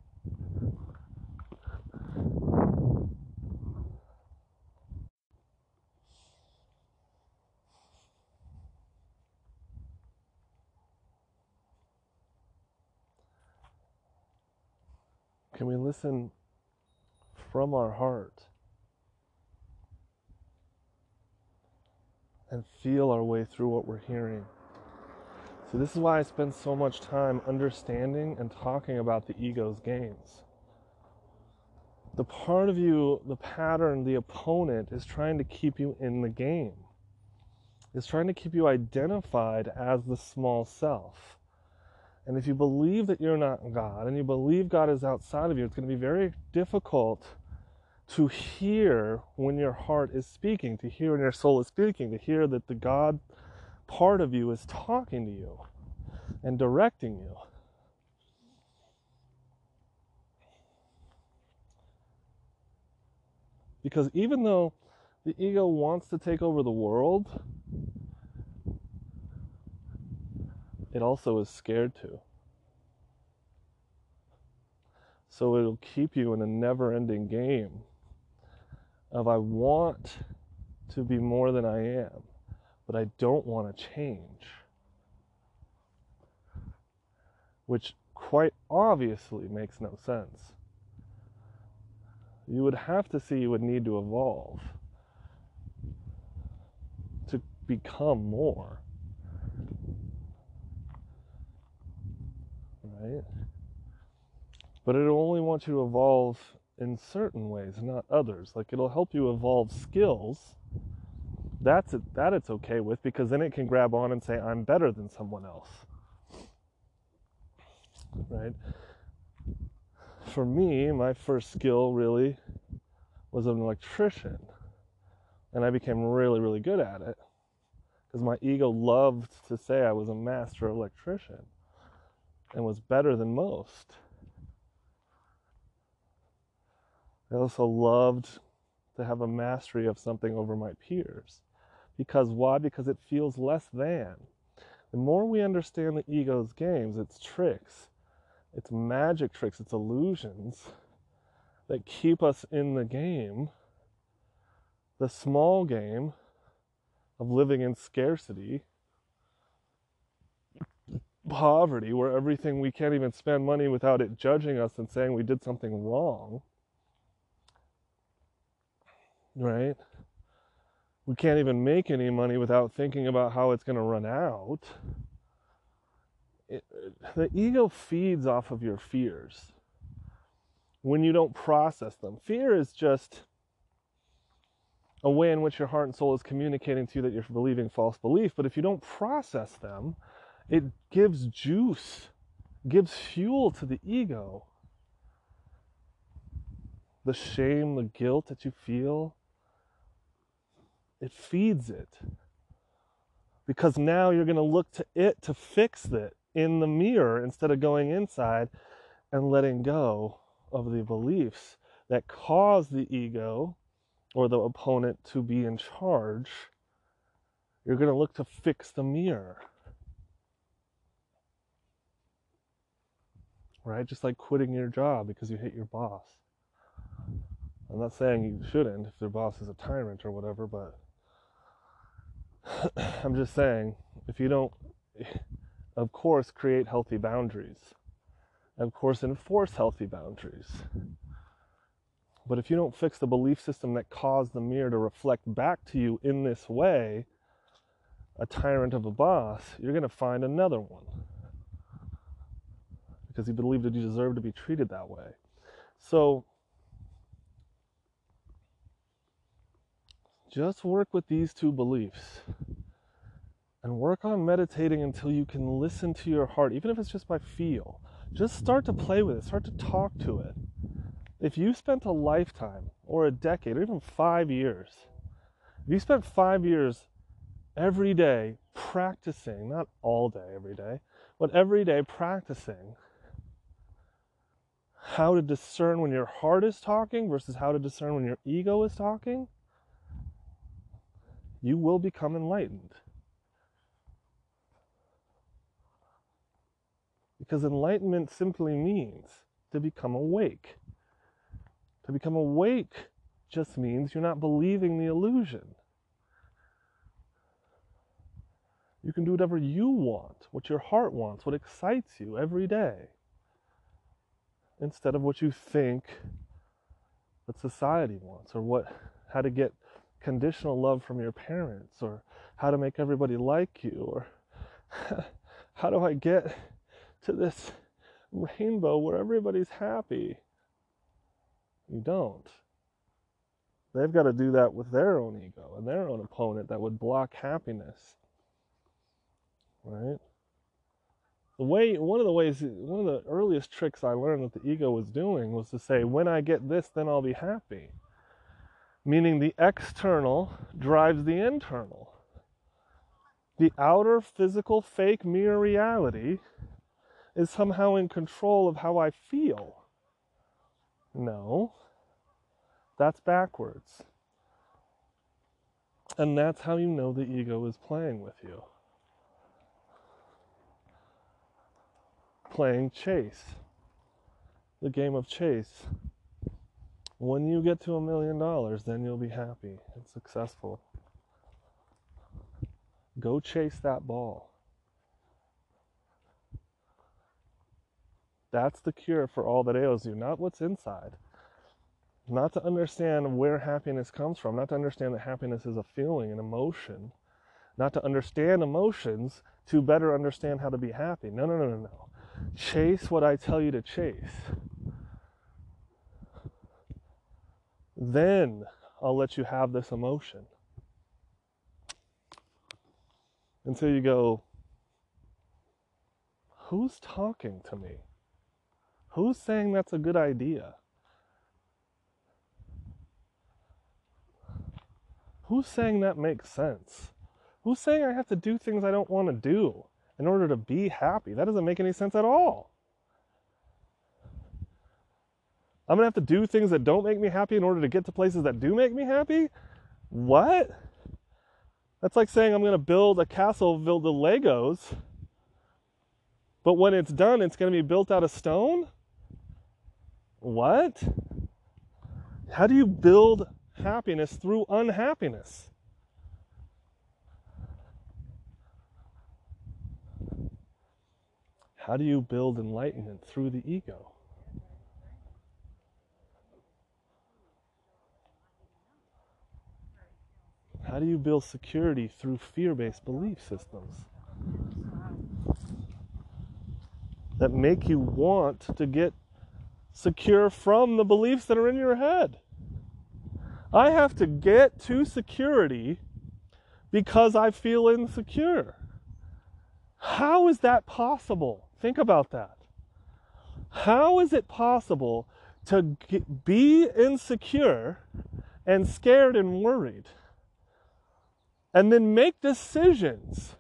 Can we listen from our heart and feel our way through what we're hearing? So, this is why I spend so much time understanding and talking about the ego's games. The part of you, the pattern, the opponent is trying to keep you in the game, is trying to keep you identified as the small self and if you believe that you're not God and you believe God is outside of you, it's going to be very difficult to hear when your heart is speaking, to hear when your soul is speaking, to hear that the God part of you is talking to you and directing you. Because even though the ego wants to take over the world, it also is scared to. So it'll keep you in a never ending game of I want to be more than I am, but I don't want to change. Which quite obviously makes no sense. You would have to see you would need to evolve to become more. right? But it'll only wants you to evolve in certain ways, not others. Like it'll help you evolve skills. That's it, that it's okay with because then it can grab on and say I'm better than someone else. Right? For me, my first skill really was an electrician. And I became really, really good at it because my ego loved to say I was a master electrician and was better than most. I also loved to have a mastery of something over my peers. Because why? Because it feels less than. The more we understand the ego's games, its tricks, its magic tricks, its illusions that keep us in the game, the small game of living in scarcity, poverty where everything we can't even spend money without it judging us and saying we did something wrong. Right? We can't even make any money without thinking about how it's going to run out. It, the ego feeds off of your fears when you don't process them. Fear is just a way in which your heart and soul is communicating to you that you're believing false belief. But if you don't process them, it gives juice, gives fuel to the ego. The shame, the guilt that you feel, it feeds it. Because now you're going to look to it to fix it in the mirror instead of going inside and letting go of the beliefs that cause the ego or the opponent to be in charge. You're going to look to fix the mirror. right? Just like quitting your job because you hate your boss. I'm not saying you shouldn't if your boss is a tyrant or whatever, but I'm just saying if you don't, of course, create healthy boundaries, of course, enforce healthy boundaries. But if you don't fix the belief system that caused the mirror to reflect back to you in this way, a tyrant of a boss, you're going to find another one because he believed that you deserved to be treated that way. So, just work with these two beliefs and work on meditating until you can listen to your heart, even if it's just by feel. Just start to play with it, start to talk to it. If you spent a lifetime or a decade or even five years, if you spent five years every day practicing, not all day every day, but every day practicing how to discern when your heart is talking versus how to discern when your ego is talking, you will become enlightened. Because enlightenment simply means to become awake. To become awake just means you're not believing the illusion. You can do whatever you want, what your heart wants, what excites you every day, instead of what you think that society wants or what how to get conditional love from your parents or how to make everybody like you or how do I get to this rainbow where everybody's happy. You don't. They've got to do that with their own ego and their own opponent that would block happiness. Right? The way one of the ways one of the earliest tricks I learned that the ego was doing was to say, when I get this, then I'll be happy. Meaning the external drives the internal. The outer physical fake mirror reality is somehow in control of how I feel. No, that's backwards. And that's how you know the ego is playing with you. Playing chase. The game of chase. When you get to a million dollars, then you'll be happy and successful. Go chase that ball. That's the cure for all that ails you, not what's inside. Not to understand where happiness comes from, not to understand that happiness is a feeling, an emotion, not to understand emotions to better understand how to be happy. No, no, no, no, no. Chase what I tell you to chase. Then I'll let you have this emotion. Until you go, who's talking to me? Who's saying that's a good idea? Who's saying that makes sense? Who's saying I have to do things I don't want to do in order to be happy? That doesn't make any sense at all. I'm to have to do things that don't make me happy in order to get to places that do make me happy? What? That's like saying I'm to build a castle build of Legos, but when it's done, it's to be built out of stone? What? How do you build happiness through unhappiness? How do you build enlightenment through the ego? How do you build security through fear based belief systems that make you want to get secure from the beliefs that are in your head. I have to get to security because I feel insecure. How is that possible? Think about that. How is it possible to be insecure and scared and worried and then make decisions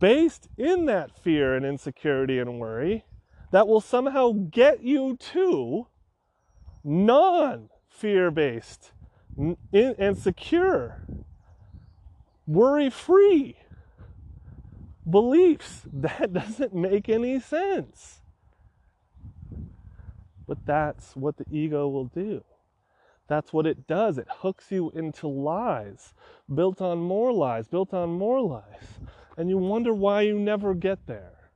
based in that fear and insecurity and worry that will somehow get you to non fear based and secure, worry free beliefs. That doesn't make any sense. But that's what the ego will do. That's what it does. It hooks you into lies, built on more lies, built on more lies. And you wonder why you never get there.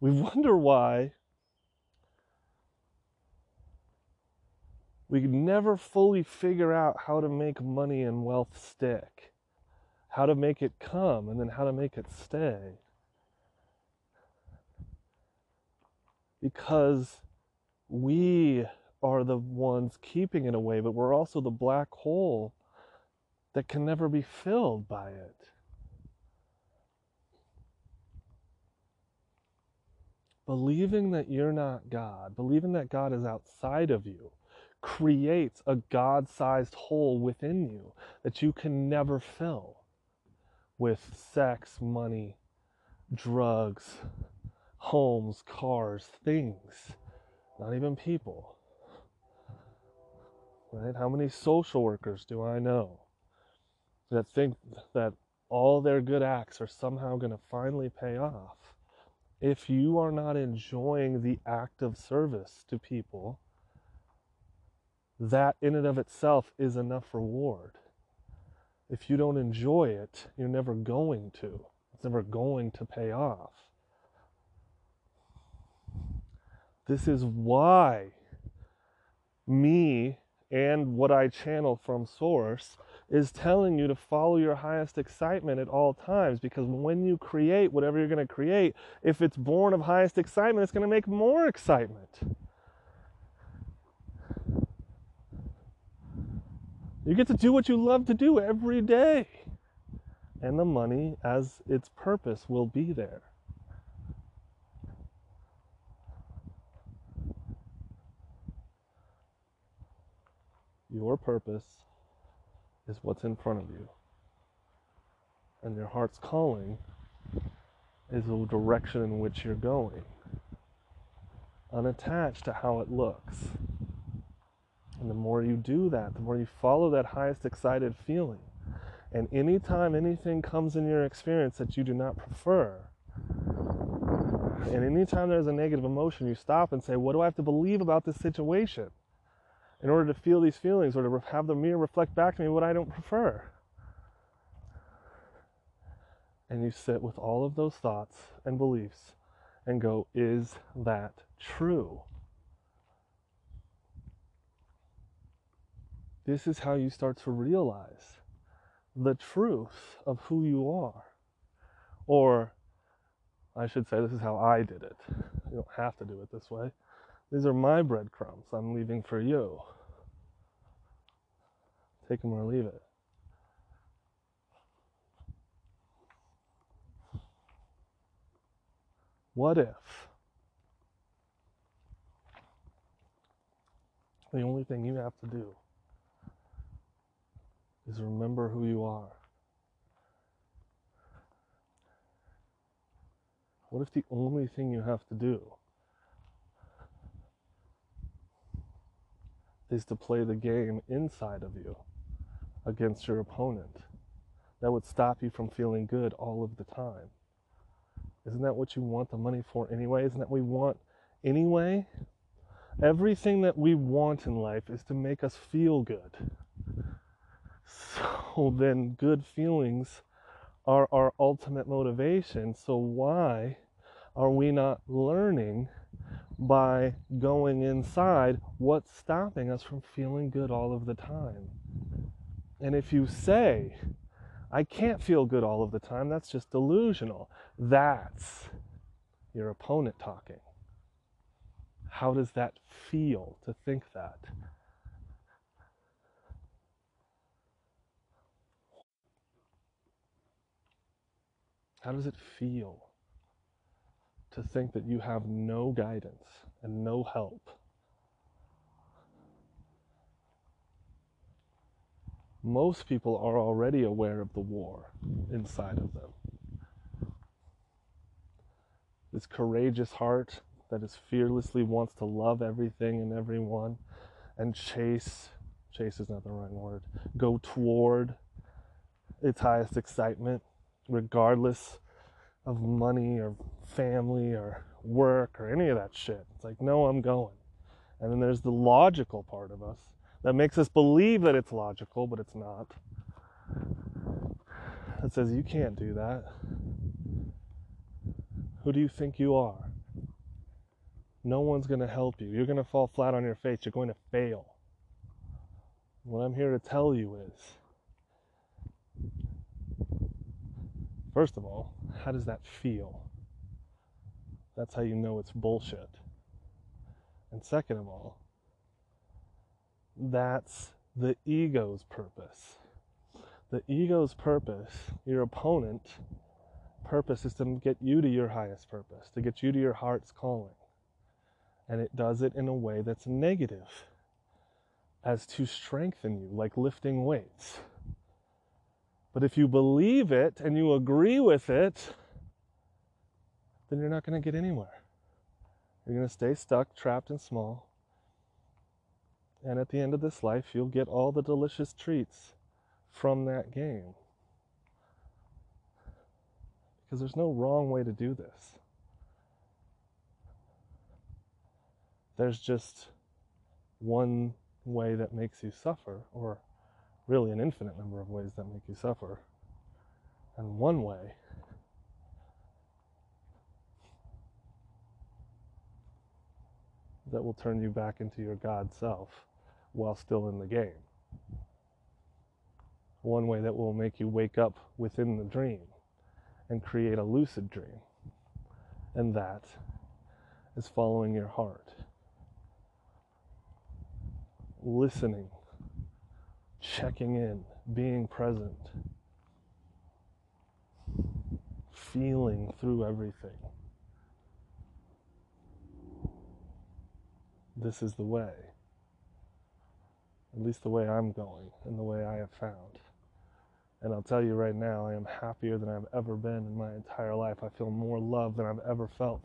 We wonder why we never fully figure out how to make money and wealth stick, how to make it come, and then how to make it stay. Because we are the ones keeping it away, but we're also the black hole that can never be filled by it. Believing that you're not God, believing that God is outside of you, creates a God sized hole within you that you can never fill with sex, money, drugs, homes, cars, things, not even people. Right? How many social workers do I know that think that all their good acts are somehow going to finally pay off? If you are not enjoying the act of service to people, that in and of itself is enough reward. If you don't enjoy it, you're never going to. It's never going to pay off. This is why me and what I channel from Source is telling you to follow your highest excitement at all times because when you create whatever you're going to create, if it's born of highest excitement, it's going to make more excitement. You get to do what you love to do every day. And the money, as its purpose, will be there. Your purpose is what's in front of you. And your heart's calling is the direction in which you're going, unattached to how it looks. And the more you do that, the more you follow that highest excited feeling. And anytime anything comes in your experience that you do not prefer, and anytime there's a negative emotion, you stop and say, What do I have to believe about this situation in order to feel these feelings or to have the mirror reflect back to me what I don't prefer? And you sit with all of those thoughts and beliefs and go, Is that true? This is how you start to realize the truth of who you are. Or, I should say, this is how I did it. You don't have to do it this way. These are my breadcrumbs I'm leaving for you. Take them or leave it. What if the only thing you have to do is remember who you are. What if the only thing you have to do is to play the game inside of you against your opponent? That would stop you from feeling good all of the time. Isn't that what you want the money for anyway? Isn't that what we want anyway? Everything that we want in life is to make us feel good. So then, good feelings are our ultimate motivation. So, why are we not learning by going inside what's stopping us from feeling good all of the time? And if you say, I can't feel good all of the time, that's just delusional. That's your opponent talking. How does that feel to think that? How does it feel to think that you have no guidance and no help? Most people are already aware of the war inside of them. This courageous heart that is fearlessly wants to love everything and everyone and chase, chase is not the right word, go toward its highest excitement regardless of money or family or work or any of that shit. It's like, no, I'm going. And then there's the logical part of us that makes us believe that it's logical, but it's not. That says, you can't do that. Who do you think you are? No one's going to help you. You're going to fall flat on your face. You're going to fail. What I'm here to tell you is First of all, how does that feel? That's how you know it's bullshit. And second of all, that's the ego's purpose. The ego's purpose, your opponent, purpose is to get you to your highest purpose, to get you to your heart's calling. And it does it in a way that's negative, as to strengthen you, like lifting weights. But if you believe it and you agree with it, then you're not going to get anywhere. You're going to stay stuck, trapped, and small. And at the end of this life, you'll get all the delicious treats from that game. Because there's no wrong way to do this. There's just one way that makes you suffer, or really an infinite number of ways that make you suffer. And one way that will turn you back into your God self while still in the game. One way that will make you wake up within the dream and create a lucid dream. And that is following your heart, listening, checking in, being present, feeling through everything. This is the way. At least the way I'm going and the way I have found. And I'll tell you right now, I am happier than I've ever been in my entire life. I feel more love than I've ever felt.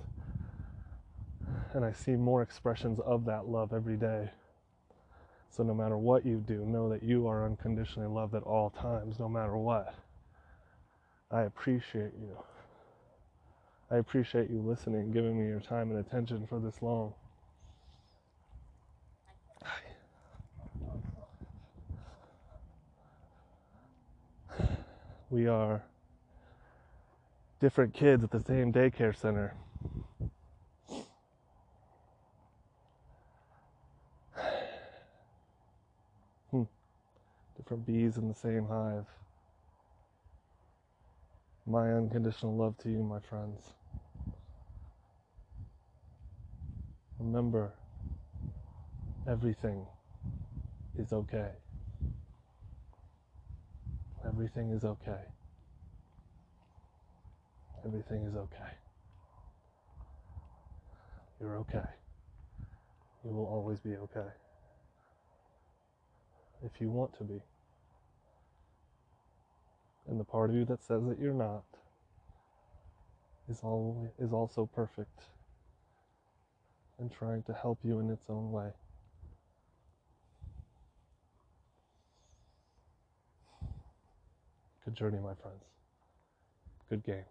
And I see more expressions of that love every day. So no matter what you do, know that you are unconditionally loved at all times, no matter what. I appreciate you. I appreciate you listening, giving me your time and attention for this long. We are different kids at the same daycare center. Hmm. Different bees in the same hive. My unconditional love to you, my friends. Remember, everything is okay. Everything is okay. Everything is okay. You're okay. You will always be okay. If you want to be. And the part of you that says that you're not is all is also perfect and trying to help you in its own way. Journey, my friends. Good game.